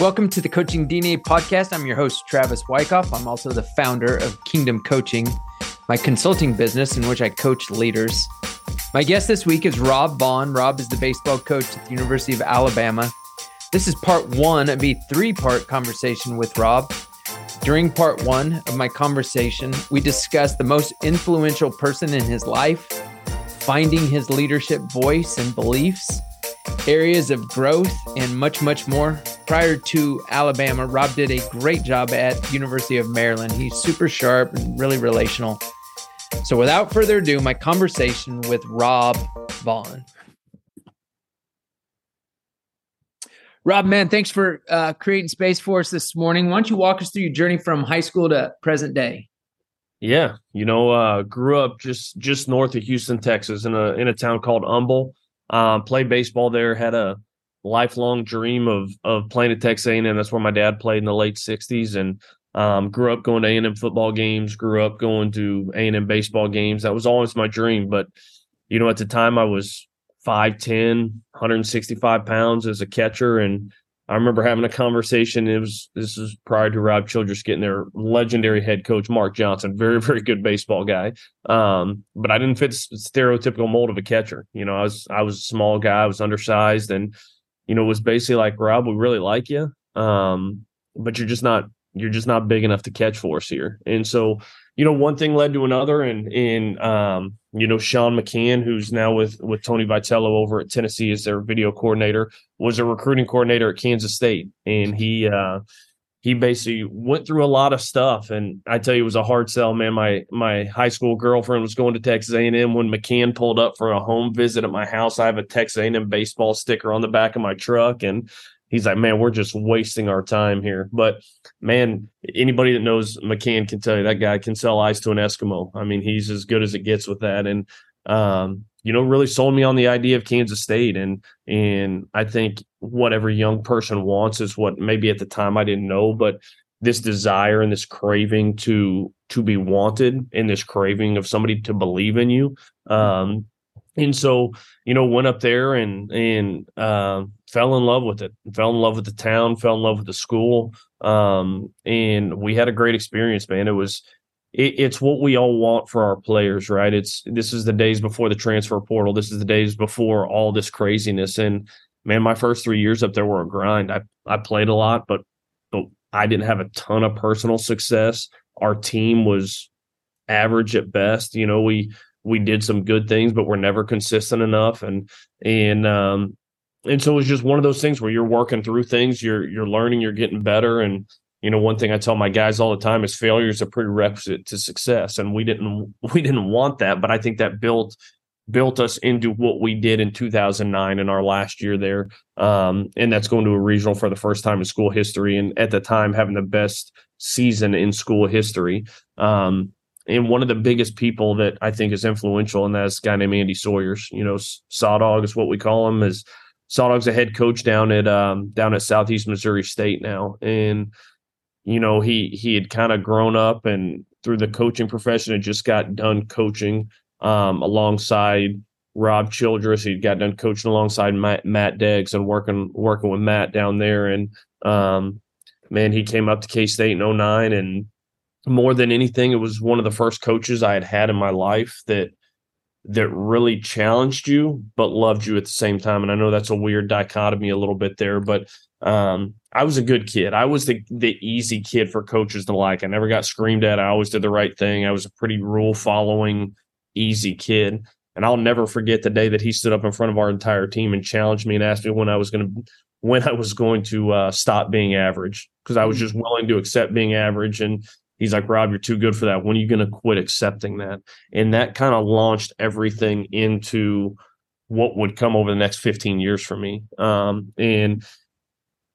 Welcome to the Coaching DNA podcast. I'm your host, Travis Wyckoff. I'm also the founder of Kingdom Coaching, my consulting business in which I coach leaders. My guest this week is Rob Vaughn. Rob is the baseball coach at the University of Alabama. This is part one of a three part conversation with Rob. During part one of my conversation, we discussed the most influential person in his life, finding his leadership voice and beliefs areas of growth, and much, much more. Prior to Alabama, Rob did a great job at University of Maryland. He's super sharp and really relational. So without further ado, my conversation with Rob Vaughn. Rob, man, thanks for uh, creating space for us this morning. Why don't you walk us through your journey from high school to present day? Yeah, you know, uh, grew up just just north of Houston, Texas, in a in a town called Humble. Um, played baseball there. Had a lifelong dream of of playing at Texas A&M. That's where my dad played in the late '60s, and um, grew up going to A&M football games. Grew up going to A&M baseball games. That was always my dream. But you know, at the time, I was 5'10", 165 pounds as a catcher, and I remember having a conversation. It was this is prior to Rob Childress getting their legendary head coach Mark Johnson, very very good baseball guy. Um, but I didn't fit stereotypical mold of a catcher. You know, I was I was a small guy, I was undersized, and you know was basically like Rob, we really like you, um, but you're just not you're just not big enough to catch for us here. And so you know, one thing led to another, and in um, you know, Sean McCann, who's now with with Tony Vitello over at Tennessee as their video coordinator, was a recruiting coordinator at Kansas State, and he uh, he basically went through a lot of stuff. And I tell you, it was a hard sell, man. My my high school girlfriend was going to Texas A and M when McCann pulled up for a home visit at my house. I have a Texas A and M baseball sticker on the back of my truck, and he's like, man, we're just wasting our time here. But man, anybody that knows McCann can tell you that guy can sell ice to an Eskimo. I mean, he's as good as it gets with that. And um, you know, really sold me on the idea of Kansas State. And and I think what every young person wants is what maybe at the time I didn't know, but this desire and this craving to to be wanted and this craving of somebody to believe in you. Um, and so, you know, went up there and and uh, fell in love with it. Fell in love with the town. Fell in love with the school. Um, and we had a great experience, man. It was it, it's what we all want for our players, right? It's this is the days before the transfer portal. This is the days before all this craziness. And man, my first three years up there were a grind. I I played a lot, but but I didn't have a ton of personal success. Our team was average at best. You know, we we did some good things, but we're never consistent enough. And and um and so it's just one of those things where you're working through things, you're you're learning, you're getting better. And you know, one thing I tell my guys all the time is failure is a prerequisite to success. And we didn't we didn't want that, but I think that built built us into what we did in 2009 in our last year there. Um, and that's going to a regional for the first time in school history. And at the time, having the best season in school history. Um, and one of the biggest people that I think is influential, and that's a guy named Andy Sawyers. You know, Sawdog is what we call him. Is Sawdog's a head coach down at um, down at Southeast Missouri State now, and you know he he had kind of grown up and through the coaching profession had just got done coaching um, alongside Rob Childress. He'd got done coaching alongside Matt, Matt Deggs and working working with Matt down there, and um, man, he came up to K State in 09 and more than anything, it was one of the first coaches I had had in my life that that really challenged you but loved you at the same time. And I know that's a weird dichotomy a little bit there, but um, I was a good kid. I was the the easy kid for coaches to like. I never got screamed at. I always did the right thing. I was a pretty rule following, easy kid. And I'll never forget the day that he stood up in front of our entire team and challenged me and asked me when I was going to when I was going to uh, stop being average because I was mm. just willing to accept being average and He's like, Rob, you're too good for that. When are you going to quit accepting that? And that kind of launched everything into what would come over the next 15 years for me. Um, and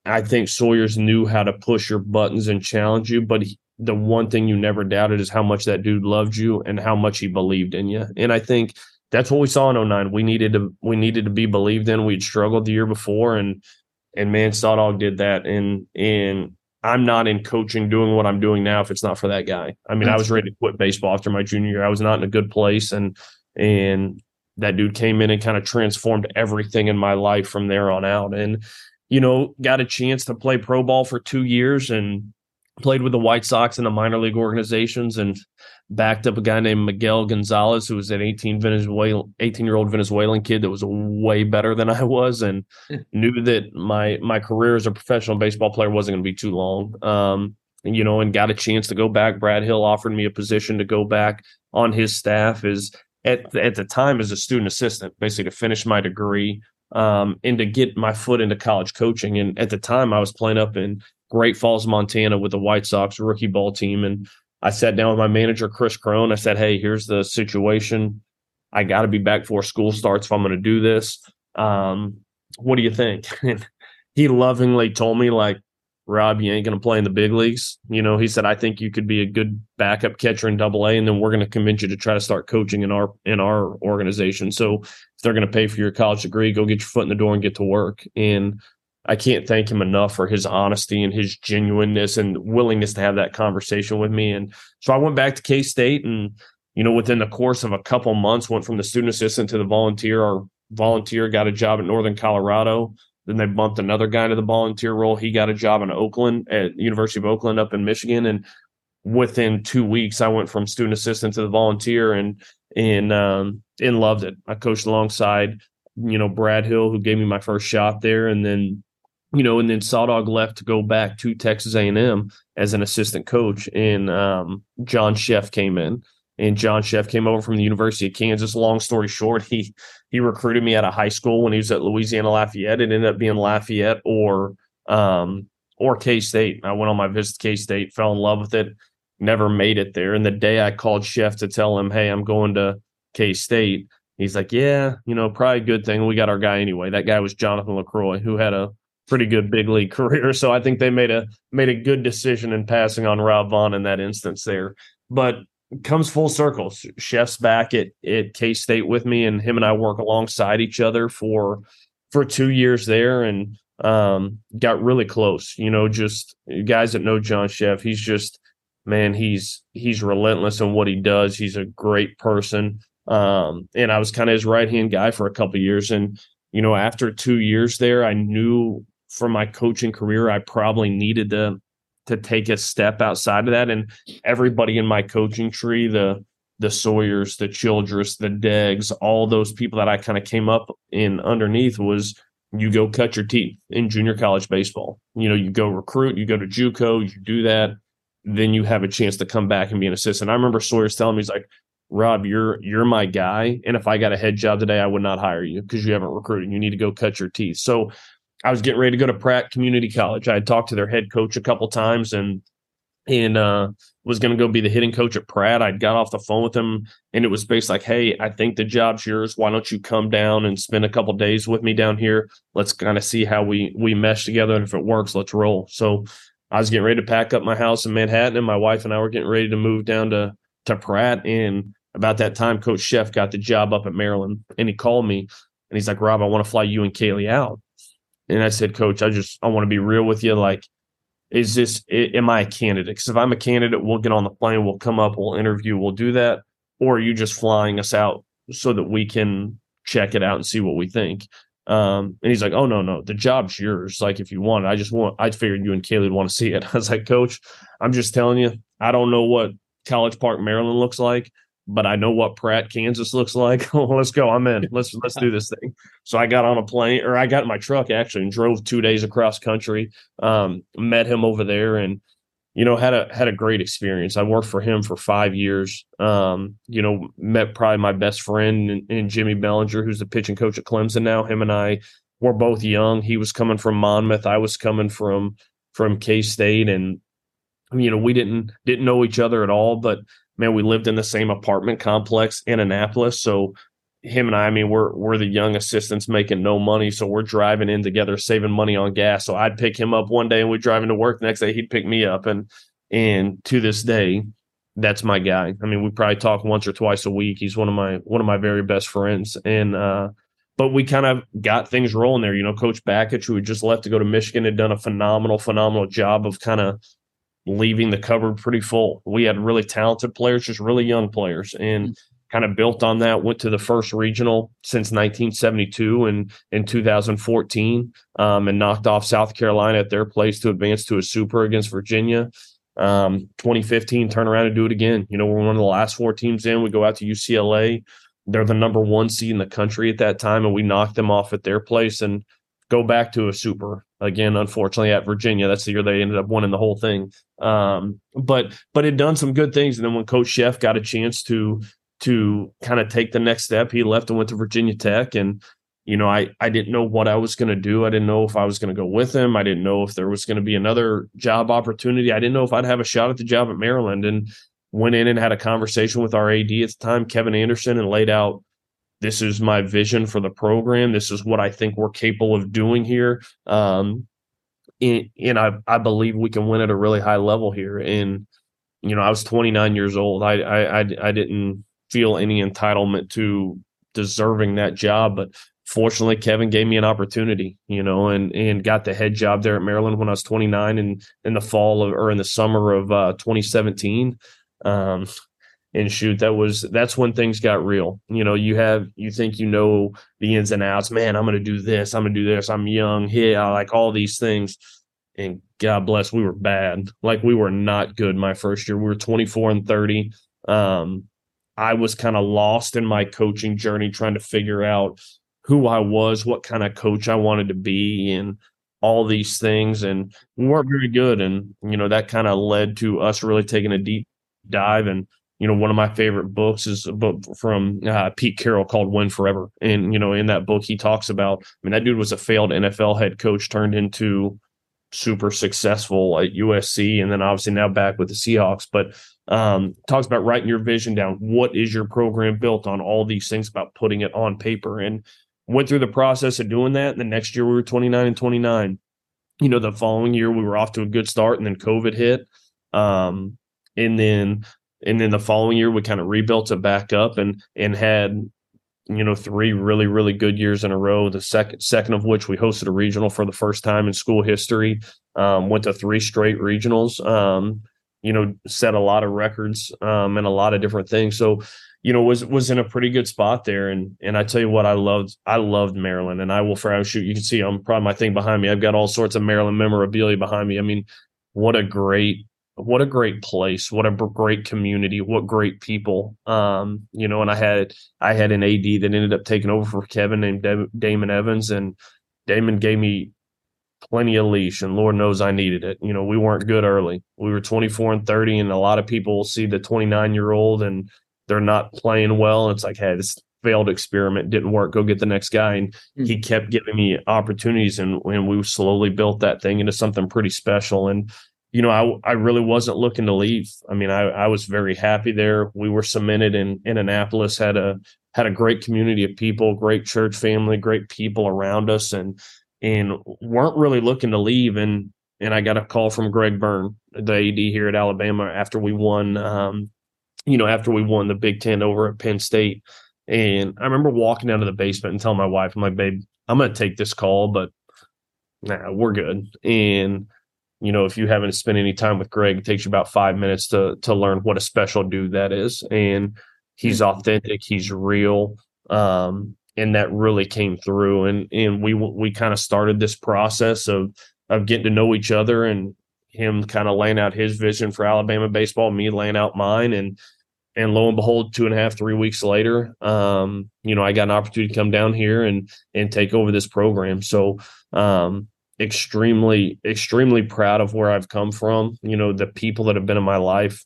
I think Sawyers knew how to push your buttons and challenge you, but he, the one thing you never doubted is how much that dude loved you and how much he believed in you. And I think that's what we saw in 09. We needed to we needed to be believed in. We'd struggled the year before and and man, Sawdog did that. And and I'm not in coaching doing what I'm doing now if it's not for that guy. I mean, That's I was ready to quit baseball after my junior year. I was not in a good place and and that dude came in and kind of transformed everything in my life from there on out. And you know, got a chance to play pro ball for two years and played with the White Sox in the minor league organizations and backed up a guy named Miguel Gonzalez, who was an 18 Venezuelan 18 year old Venezuelan kid that was way better than I was and knew that my my career as a professional baseball player wasn't going to be too long. Um, you know, and got a chance to go back. Brad Hill offered me a position to go back on his staff as at at the time as a student assistant, basically to finish my degree um, and to get my foot into college coaching. And at the time, I was playing up in Great Falls, Montana, with the White Sox rookie ball team, and I sat down with my manager, Chris Cron. I said, Hey, here's the situation. I got to be back before school starts if I'm going to do this. Um, what do you think? And he lovingly told me, like, Rob, you ain't going to play in the big leagues. You know, he said, I think you could be a good backup catcher in double A, and then we're going to convince you to try to start coaching in our in our organization. So if they're going to pay for your college degree, go get your foot in the door and get to work. And I can't thank him enough for his honesty and his genuineness and willingness to have that conversation with me. And so I went back to K State and, you know, within the course of a couple months, went from the student assistant to the volunteer. Our volunteer got a job at Northern Colorado. Then they bumped another guy to the volunteer role. He got a job in Oakland at University of Oakland up in Michigan. And within two weeks, I went from student assistant to the volunteer and and um, and loved it. I coached alongside, you know, Brad Hill, who gave me my first shot there, and then you know, and then Sawdog left to go back to Texas A&M as an assistant coach, and um, John Szefc came in, and John Szefc came over from the University of Kansas. Long story short, he he recruited me out of high school when he was at Louisiana Lafayette. It ended up being Lafayette or um, or K State. I went on my visit to K State, fell in love with it, never made it there. And the day I called Szefc to tell him, "Hey, I'm going to K State," he's like, "Yeah, you know, probably a good thing. We got our guy anyway." That guy was Jonathan Lucroy, who had a pretty good big league career. So I think they made a made a good decision in passing on Rob Vaughn in that instance there. But comes full circle. Szefc's back at at K State with me, and him and I work alongside each other for for two years there, and um, got really close. You know, just guys that know John Szefc, he's just man, he's he's relentless in what he does. He's a great person. Um, and I was kind of his right hand guy for a couple years, and you know, after two years there, I knew for my coaching career, I probably needed to to take a step outside of that. And everybody in my coaching tree, the the Sawyers, the Childress, the Deggs, all those people that I kind of came up in underneath was you go cut your teeth in junior college baseball. You know, you go recruit, you go to JUCO, you do that, then you have a chance to come back and be an assistant. I remember Sawyer's telling me, he's like, Rob, you're you're my guy, and if I got a head job today, I would not hire you because you haven't recruited. You need to go cut your teeth. So I was getting ready to go to Pratt Community College. I had talked to their head coach a couple times and and uh, was going to go be the hitting coach at Pratt. I'd got off the phone with him, and it was based like, "Hey, I think the job's yours. Why don't you come down and spend a couple days with me down here? Let's kind of see how we we mesh together, and if it works, let's roll." So I was getting ready to pack up my house in Manhattan, and my wife and I were getting ready to move down to to Pratt. And about that time, Coach Szefc got the job up at Maryland, and he called me, and he's like, "Rob, I want to fly you and Kaylee out." And I said, Coach, I just I want to be real with you. Like, is this am I a candidate? Because if I'm a candidate, we'll get on the plane, we'll come up, we'll interview, we'll do that. Or are you just flying us out so that we can check it out and see what we think? Um, and he's like, "Oh no, no, the job's yours. Like if you want it, I just want. I figured you and Kaylee would want to see it." I was like, "Coach, I'm just telling you, I don't know what College Park, Maryland looks like but I know what Pratt, Kansas looks like. let's go. I'm in. Let's let's do this thing. So I got on a plane, or I got in my truck actually, and drove two days across country. Um, met him over there, and you know had a had a great experience. I worked for him for five years. Um, you know, met probably my best friend in Jimmy Belanger, who's the pitching coach at Clemson now. Him and I were both young. He was coming from Monmouth. I was coming from from K State, and you know we didn't didn't know each other at all, but man, we lived in the same apartment complex in Annapolis. So him and I, I mean, we're we're the young assistants making no money, so we're driving in together, saving money on gas. So I'd pick him up one day, and we'd drive into work. The next day, he'd pick me up, and and to this day, that's my guy. I mean, we probably talk once or twice a week. He's one of my one of my very best friends, and uh, but we kind of got things rolling there. You know, Coach Bakich, who had just left to go to Michigan, had done a phenomenal, phenomenal job of kind of leaving the cupboard pretty full. We had really talented players, just really young players. And kind of built on that. Went to the first regional since 1972 and in 2014, um, and knocked off South Carolina at their place to advance to a super against Virginia. Um, 2015, turn around and do it again. You know, we're one of the last four teams in. We go out to UCLA. They're the number one seed in the country at that time, and we knocked them off at their place and go back to a super again. Unfortunately, at Virginia, that's the year they ended up winning the whole thing. Um, but but it done some good things. And then when Coach Szefc got a chance to to kind of take the next step, he left and went to Virginia Tech, and you know, I I didn't know what I was going to do. I didn't know if I was going to go with him. I didn't know if there was going to be another job opportunity. I didn't know if I'd have a shot at the job at Maryland. And went in and had a conversation with our AD at the time, Kevin Anderson, and laid out this is my vision for the program. This is what I think we're capable of doing here. Um, and, and I I believe we can win at a really high level here. And you know, I was 29 years old. I I I, I didn't feel any entitlement to deserving that job, but fortunately Kevin gave me an opportunity, you know, and and got the head job there at Maryland when I was 29 and in the fall of or in the summer of uh, 2017. Um, and shoot, that was that's when things got real. You know, you have you think you know the ins and outs. Man, I'm to do this. I'm to do this. I'm young. Yeah, I like all these things. And God bless, we were bad. Like we were not good my first year. We were 24 and 30. Um, I was kind of lost in my coaching journey, trying to figure out who I was, what kind of coach I wanted to be, and all these things. And we weren't very good. And, you know, that kind of led to us really taking a deep dive. And, you know, one of my favorite books is a book from uh, Pete Carroll called Win Forever. And, you know, in that book, he talks about, I mean, that dude was a failed NFL head coach turned into super successful at USC and then obviously now back with the Seahawks. But um, talks about writing your vision down. What is your program built on? All these things about putting it on paper. And, went through the process of doing that. And the next year we were 29 and 29. You know, the following year we were off to a good start and then COVID hit. Um, and then and then the following year we kind of rebuilt it back up and and had you know three really really good years in a row the second second of which we hosted a regional for the first time in school history um, went to three straight regionals um, you know set a lot of records um, and a lot of different things so you know, was was in a pretty good spot there. And and I tell you what, I loved I loved Maryland, and I will forever shoot. You can see I'm probably my thing behind me. I've got all sorts of Maryland memorabilia behind me. I mean, what a great what a great place what a great community what great people um you know and i had i had an ad that ended up taking over for kevin named damon evans and damon gave me plenty of leash and lord knows i needed it you know we weren't good early we were 24 and 30 and a lot of people see the 29 year old and they're not playing well. It's like, hey, this failed experiment didn't work. Go get the next guy. And mm-hmm. he kept giving me opportunities, and, and we slowly built that thing into something pretty special. And you know, I I really wasn't looking to leave. I mean, I I was very happy there. We were cemented in in Annapolis, had a had a great community of people, great church family, great people around us, and and weren't really looking to leave. And and I got a call from Greg Byrne, the AD here at Alabama, after we won um, you know, after we won the Big Ten over at Penn State. And I remember walking down to the basement and telling my wife, I'm like, babe, I'm going to take this call, but nah, we're good. And, you know, if you haven't spent any time with Greg, it takes you about five minutes to to learn what a special dude that is. And he's mm-hmm. authentic, he's real. Um, and that really came through. And and we we kind of started this process of of getting to know each other and him kind of laying out his vision for Alabama baseball, me laying out mine, and and lo and behold, two and a half, three weeks later, um, you know, I got an opportunity to come down here and and take over this program. So um, extremely, extremely proud of where I've come from. You know, the people that have been in my life.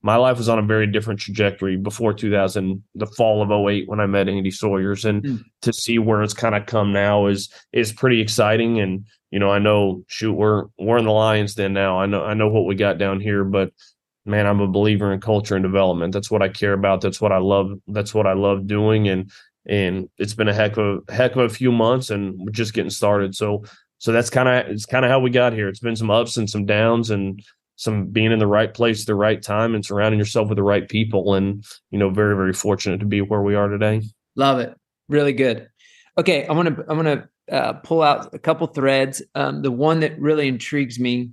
My life was on a very different trajectory before 2000, the fall of 08 when I met Andy Sawyers, and mm. to see where it's kind of come now is is pretty exciting. And you know, I know, shoot, we're we're in the Lions Den now. I know I know what we got down here, but man, I'm a believer in culture and development. That's what I care about. That's what I love. That's what I love doing. And and it's been a heck of a heck of a few months, and we're just getting started. So so that's kind of it's kind of how we got here. It's been some ups and some downs, and some being in the right place at the right time, and surrounding yourself with the right people. And you know, very very fortunate to be where we are today. Love it. Really good. Okay, I'm gonna I'm gonna uh, pull out a couple threads. Um, the one that really intrigues me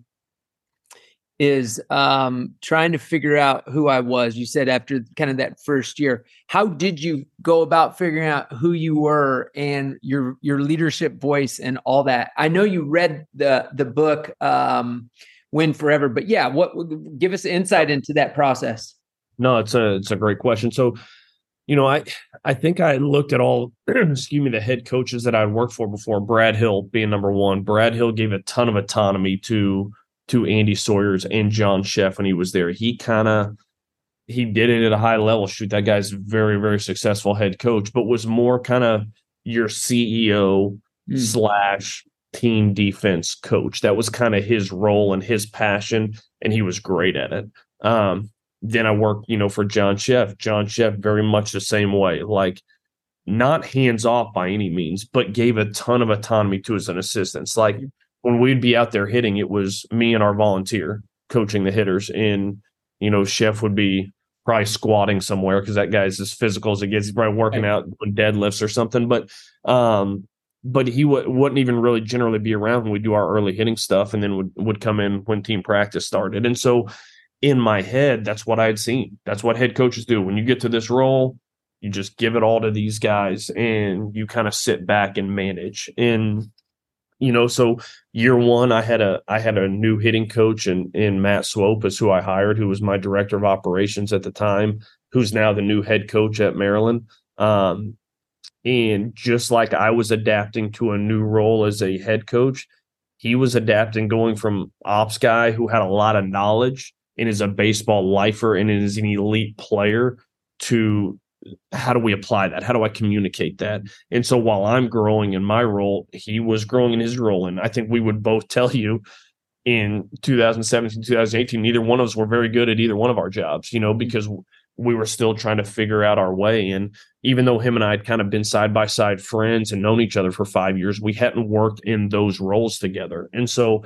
is um, trying to figure out who I was. You said after kind of that first year, how did you go about figuring out who you were and your your leadership voice and all that? I know you read the the book um, Win Forever, but yeah, what give us insight into that process? No, it's a it's a great question. So, you know, I I think I looked at all excuse me the head coaches that I'd worked for before. Brad Hill being number one. Brad Hill gave a ton of autonomy to to Andy Sawyers and John Szefc when he was there. He kind of he did it at a high level. Shoot, that guy's very very successful head coach, but was more kind of your CEO mm. slash team defense coach. That was kind of his role and his passion, and he was great at it. Um, then I worked, you know, for John Szefc. John Szefc very much the same way, like not hands off by any means, but gave a ton of autonomy to his assistants. Like when we'd be out there hitting, it was me and our volunteer coaching the hitters. And, you know, Szefc would be probably squatting somewhere because that guy's as physical as it gets. He's probably working out on deadlifts or something. But, um, but he w- wouldn't even really generally be around when we do our early hitting stuff and then would, would come in when team practice started. And so in my head, that's what I had seen. That's what head coaches do. When you get to this role, you just give it all to these guys and you kind of sit back and manage. And you know, so year one, I had a I had a new hitting coach and in, in Matt Swope is who I hired, who was my director of operations at the time, who's now the new head coach at Maryland. Um, and just like I was adapting to a new role as a head coach, he was adapting going from ops guy who had a lot of knowledge and is a baseball lifer and is an elite player to how do we apply that? How do I communicate that? And so while I'm growing in my role, he was growing in his role. And I think we would both tell you in 2017, 2018, neither one of us were very good at either one of our jobs, you know, mm-hmm. because we were still trying to figure out our way. And even though him and I had kind of been side by side friends and known each other for five years, we hadn't worked in those roles together. And so,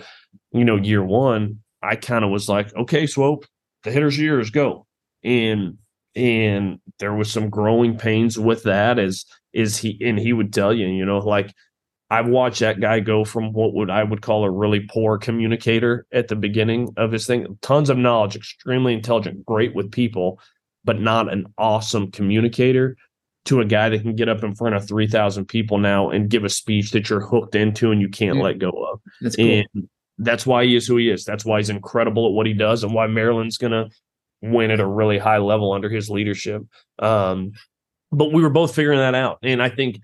you know, year one, I kind of was like, okay, Swope, the hitter's years go. And and there was some growing pains with that as is he and he would tell you you know like I've watched that guy go from what would I would call a really poor communicator at the beginning of his thing, tons of knowledge, extremely intelligent, great with people, but not an awesome communicator, to a guy that can get up in front of 3,000 people now and give a speech that you're hooked into and you can't yeah. let go of. That's cool. And that's why he is who he is. That's why he's incredible at what he does and why Maryland's to win at a really high level under his leadership. Um, but we were both figuring that out. And I think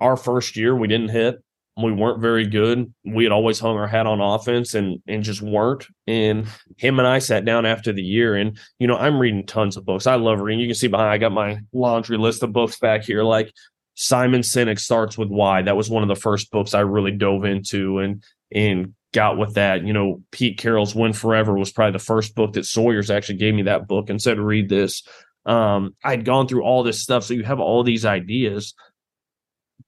our first year we didn't hit. We weren't very good. We had always hung our hat on offense and and just weren't. And him and I sat down after the year and you know, I'm reading tons of books. I love reading. You can see behind I got my laundry list of books back here. Like Simon Sinek starts with why. That was one of the first books I really dove into and and got with that. You know, Pete Carroll's Win Forever was probably the first book that Sawyer's actually gave me that book and said, read this. Um, I'd gone through all this stuff. So you have all these ideas.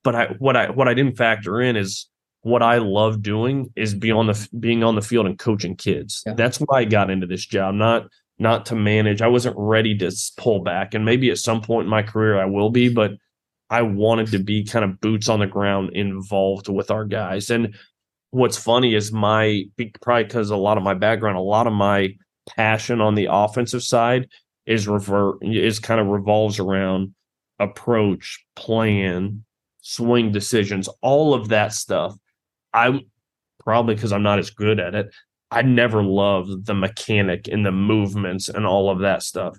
But I what I what I didn't factor in is what I love doing is be on the being on the field and coaching kids. Yeah. That's why I got into this job, not not to manage. I wasn't ready to pull back. And maybe at some point in my career I will be, but I wanted to be kind of boots on the ground involved with our guys. And what's funny is my probably because a lot of my background, a lot of my passion on the offensive side is revert is kind of revolves around approach, plan, swing decisions, all of that stuff. I probably because I'm not as good at it. I never loved the mechanic and the movements and all of that stuff.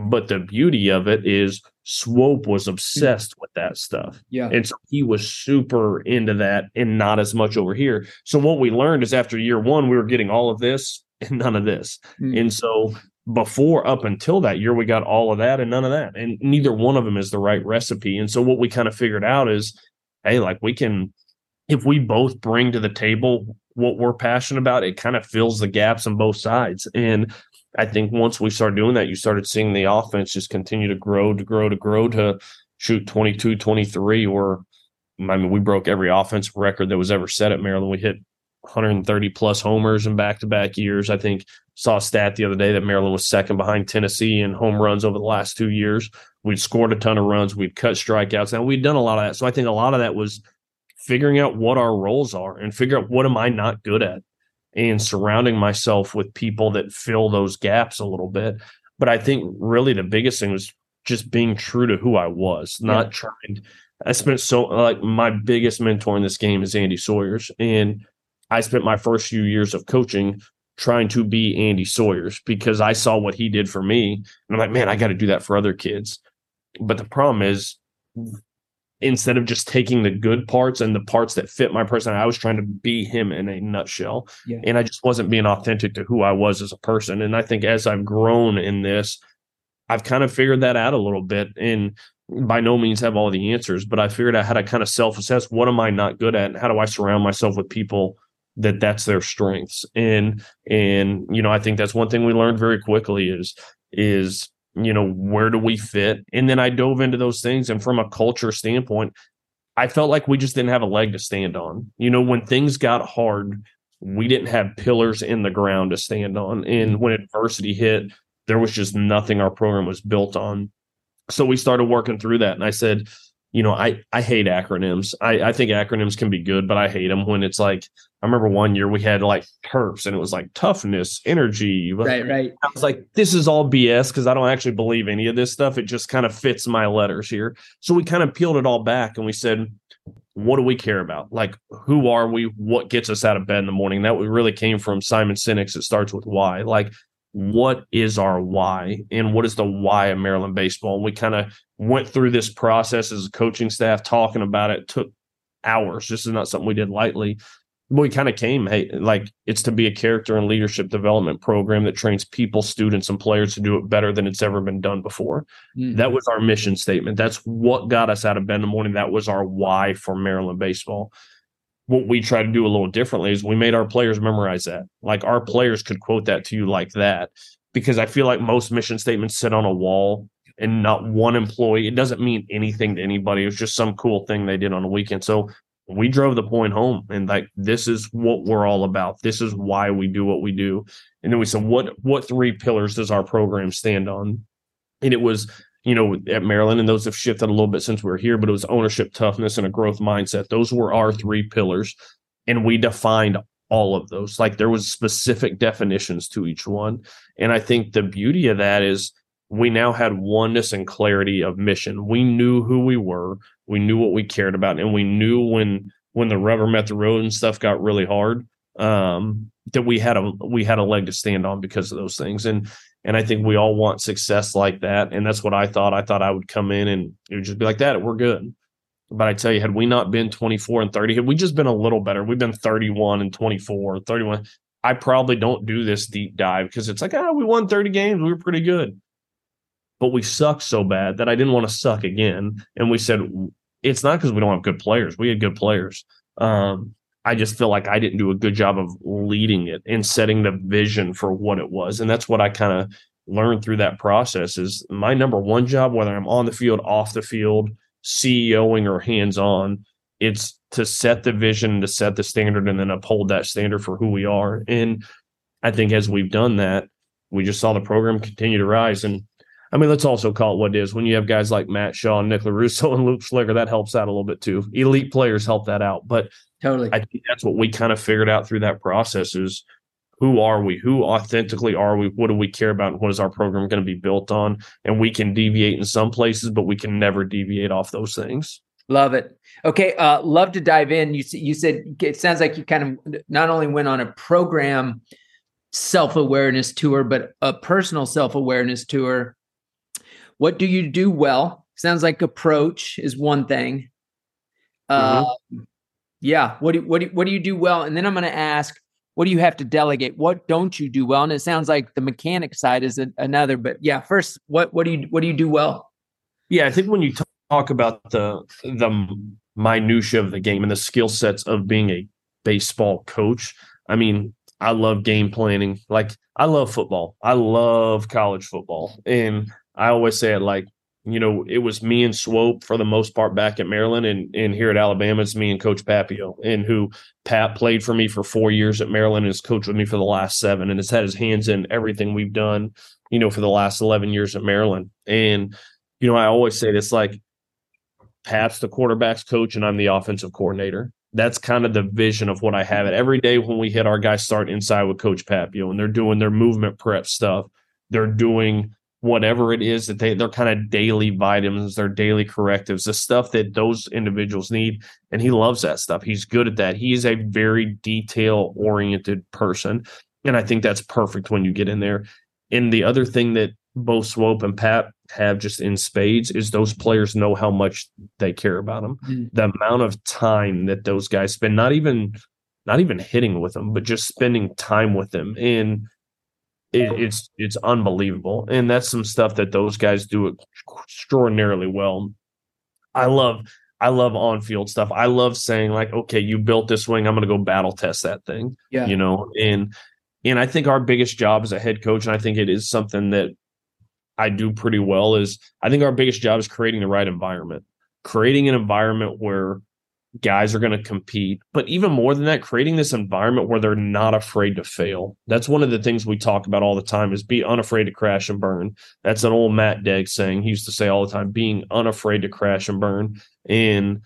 But the beauty of it is Swope was hmm. obsessed with that stuff. Yeah. And so he was super into that and not as much over here. So what we learned is after year one, we were getting all of this and none of this. Mm. And so before up until that year, we got all of that and none of that. And neither one of them is the right recipe. And so what we kind of figured out is, hey, like we can, if we both bring to the table what we're passionate about, it kind of fills the gaps on both sides. And I think once we started doing that, you started seeing the offense just continue to grow, to grow, to grow, to shoot 22, 23, or I mean, we broke every offensive record that was ever set at Maryland. We hit 130 plus homers in back to back years. I think saw a stat the other day that Maryland was second behind Tennessee in home runs over the last two years. We'd scored a ton of runs. We'd cut strikeouts. Now we'd done a lot of that. So I think a lot of that was figuring out what our roles are and figure out what am I not good at and surrounding myself with people that fill those gaps a little bit. But I think really the biggest thing was just being true to who I was, not yeah. trying. I spent so like my biggest mentor in this game is Andy Sawyers, and I spent my first few years of coaching trying to be Andy Sawyers because I saw what he did for me, and I'm like, man, I got to do that for other kids. But the problem is, instead of just taking the good parts and the parts that fit my person I was trying to be him in a nutshell. Yeah. And I just wasn't being authentic to who I was as a person. And I think as I've grown in this, I've kind of figured that out a little bit. And by no means have all the answers, but I figured out how to kind of self assess what am I not good at and how do I surround myself with people that that's their strengths. And, and, you know, I think that's one thing we learned very quickly is, is you know, where do we fit? And then I dove into those things. And from a culture standpoint, I felt like we just didn't have a leg to stand on. You know, when things got hard, we didn't have pillars in the ground to stand on. And when adversity hit, there was just nothing our program was built on. So we started working through that. And I said, you know, I, I hate acronyms. I, I think acronyms can be good, but I hate them when it's like, I remember one year we had like TERFs and it was like toughness, energy. Right, right. I was like, this is all BS because I don't actually believe any of this stuff. It just kind of fits my letters here. So we kind of peeled it all back and we said, what do we care about? Like, who are we? What gets us out of bed in the morning? That really came from Simon Sinek's. It starts with why. Like, what is our why and what is the why of Maryland baseball? And we kind of went through this process as a coaching staff talking about it. it took hours. This is not something we did lightly. We kind of came, hey, like it's to be a character and leadership development program that trains people, students, and players to do it better than it's ever been done before. Mm-hmm. That was our mission statement. That's what got us out of bed in the morning. That was our why for Maryland baseball what we try to do a little differently is we made our players memorize that. Like our players could quote that to you like that because I feel like most mission statements sit on a wall and not one employee. It doesn't mean anything to anybody. It was just some cool thing they did on a weekend. So we drove the point home and like this is what we're all about. This is why we do what we do. And then we said, what what three pillars does our program stand on? And it was you know, at Maryland, and those have shifted a little bit since we are here, but it was ownership, toughness, and a growth mindset. Those were our three pillars, and we defined all of those. Like there was specific definitions to each one, and I think the beauty of that is we now had oneness and clarity of mission. We knew who we were, we knew what we cared about, and we knew when when the rubber met the road and stuff got really hard um, that we had a we had a leg to stand on because of those things. And and I think we all want success like that. And that's what I thought. I thought I would come in and it would just be like that. We're good. But I tell you, had we not been 24 and 30, had we just been a little better, we've been 31 and 24, 31. I probably don't do this deep dive because it's like, ah, we won 30 games. We were pretty good. But we sucked so bad that I didn't want to suck again. And we said, it's not because we don't have good players. We had good players. Um, I just feel like I didn't do a good job of leading it and setting the vision for what it was. And that's what I kind of learned through that process is my number one job, whether I'm on the field, off the field, CEOing or hands on, it's to set the vision, to set the standard, and then uphold that standard for who we are. And I think as we've done that, we just saw the program continue to rise. And I mean, let's also call it what it is. When you have guys like Matt Shaw, Nick Lorusso, and Luke Shliger, that helps out a little bit too. Elite players help that out. But Totally. I think that's what we kind of figured out through that process is who are we? Who authentically are we? What do we care about? And what is our program going to be built on? And we can deviate in some places, but we can never deviate off those things. Love it. Okay, uh, love to dive in. You you said it sounds like you kind of not only went on a program self awareness tour, but a personal self awareness tour. What do you do well? Sounds like approach is one thing. Mm-hmm. Uh, yeah. What do what do what do you do well? And then I'm going to ask, what do you have to delegate? What don't you do well? And it sounds like the mechanic side is a, another. But yeah, first, what what do you what do you do well? Yeah, I think when you talk about the the minutia of the game and the skill sets of being a baseball coach, I mean, I love game planning. Like I love football. I love college football, and I always say it like you know, it was me and Swope for the most part back at Maryland, and and here at Alabama, it's me and Coach Papio, and who Pat played for me for four years at Maryland and has coached with me for the last seven, and has had his hands in everything we've done, you know, for the last eleven years at Maryland. And you know, I always say this like Pat's the quarterback's coach, and I'm the offensive coordinator. that's kind of the vision of what I have it every day when we hit our guys start inside with Coach Papio and they're doing their movement prep stuff. They're doing whatever it is that they they're kind of daily vitamins, their daily correctives, the stuff that those individuals need. And he loves that stuff. He's good at that. He is a very detail oriented person. And I think that's perfect when you get in there. And the other thing that both Swope and Pat have just in spades is those players know how much they care about them. Mm-hmm. The amount of time that those guys spend, not even not even hitting with them, but just spending time with them. And it, it's it's unbelievable. And that's some stuff that those guys do extraordinarily well. I love I love on field stuff. I love saying like, okay, you built this wing, I'm going to go battle test that thing. Yeah, you know, and and I think our biggest job as a head coach, and I think it is something that I do pretty well is I think our biggest job is creating the right environment, creating an environment where guys are going to compete, but even more than that, creating this environment where they're not afraid to fail. That's one of the things we talk about all the time is be unafraid to crash and burn. That's an old Matt Degg saying he used to say all the time, being unafraid to crash and burn. And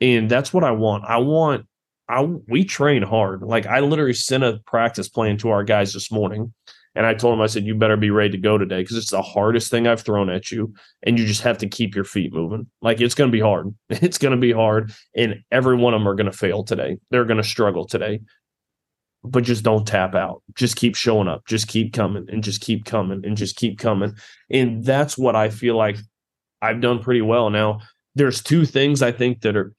and that's what I want. I want I we train hard. Like I literally sent a practice plan to our guys this morning and I told him, I said, you better be ready to go today because it's the hardest thing I've thrown at you. And you just have to keep your feet moving. Like it's going to be hard. It's going to be hard. And every one of them are going to fail today. They're going to struggle today. But just don't tap out. Just keep showing up. Just keep coming and just keep coming and just keep coming. And that's what I feel like I've done pretty well. Now, there's two things I think that are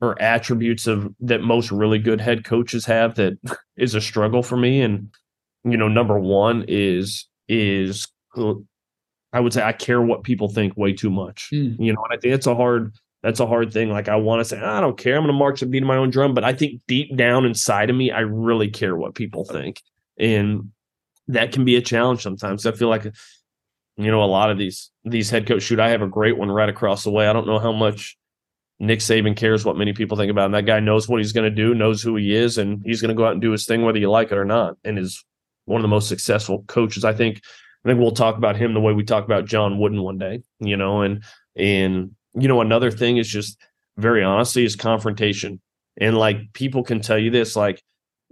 or attributes of that most really good head coaches have that is a struggle for me. And you know, number one is is I would say I care what people think way too much. Mm. You know, and I think it's a hard that's a hard thing. Like I want to say, I don't care. I'm going to march and beat my own drum, but I think deep down inside of me, I really care what people think, and that can be a challenge sometimes. I feel like, you know, a lot of these these head coach shoot. I have a great one right across the way. I don't know how much Nick Saban cares what many people think about him. That guy knows what he's going to do, knows who he is, and he's going to go out and do his thing whether you like it or not, and is one of the most successful coaches. I think I think we'll talk about him the way we talk about John Wooden one day, you know, and and you know another thing is just very honestly is confrontation. And like people can tell you this like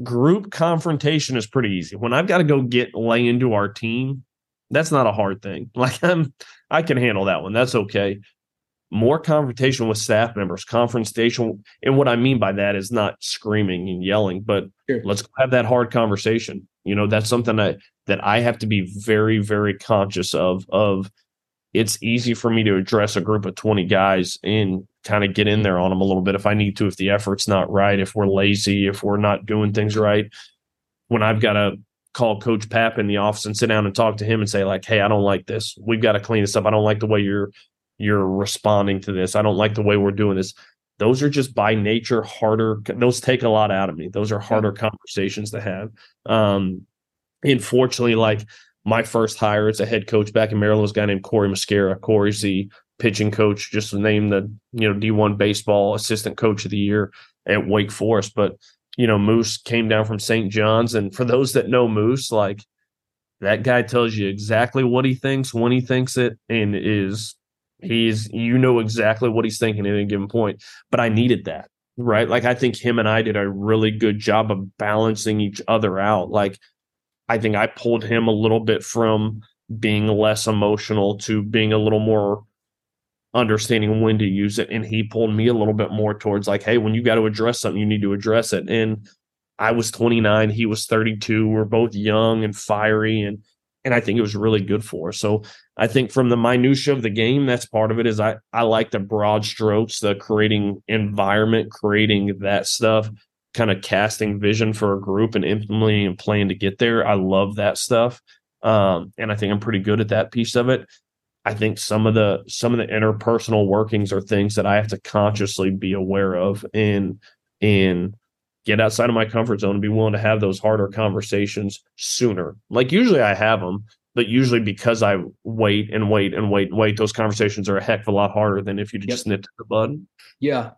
group confrontation is pretty easy. When I've got to go get lay into our team, that's not a hard thing. Like I'm I can handle that one. That's okay more confrontation with staff members, confrontation. And what I mean by that is not screaming and yelling, but sure. let's have that hard conversation. You know, that's something that that I have to be very, very conscious of. Of it's easy for me to address a group of 20 guys and kind of get in there on them a little bit if I need to, if the effort's not right, if we're lazy, if we're not doing things right. When I've got to call Coach Pap in the office and sit down and talk to him and say, like, hey, I don't like this. We've got to clean this up. I don't like the way you're you're responding to this. I don't like the way we're doing this. Those are just by nature harder. Those take a lot out of me. Those are harder conversations to have. Um, and fortunately like my first hire as a head coach back in Maryland was a guy named Corey Muscara. Corey's the pitching coach, just named the you know D1 baseball assistant coach of the year at Wake Forest. But you know, Moose came down from St. John's, and for those that know Moose, like that guy tells you exactly what he thinks when he thinks it, and is He's you know exactly what he's thinking at any given point. But I needed that, right? Like I think him and I did a really good job of balancing each other out. Like I think I pulled him a little bit from being less emotional to being a little more understanding when to use it. And he pulled me a little bit more towards like, hey, when you got to address something, you need to address it. And I was 29, he was 32. We're both young and fiery and and I think it was really good for. So I think from the minutia of the game, that's part of it. Is I I like the broad strokes, the creating environment, creating that stuff, kind of casting vision for a group and implementing and playing to get there. I love that stuff, um, and I think I'm pretty good at that piece of it. I think some of the some of the interpersonal workings are things that I have to consciously be aware of and and get outside of my comfort zone and be willing to have those harder conversations sooner. Like usually I have them, but usually because I wait and wait and wait and wait, those conversations are a heck of a lot harder than if you yep. just nip to the bud. Yeah.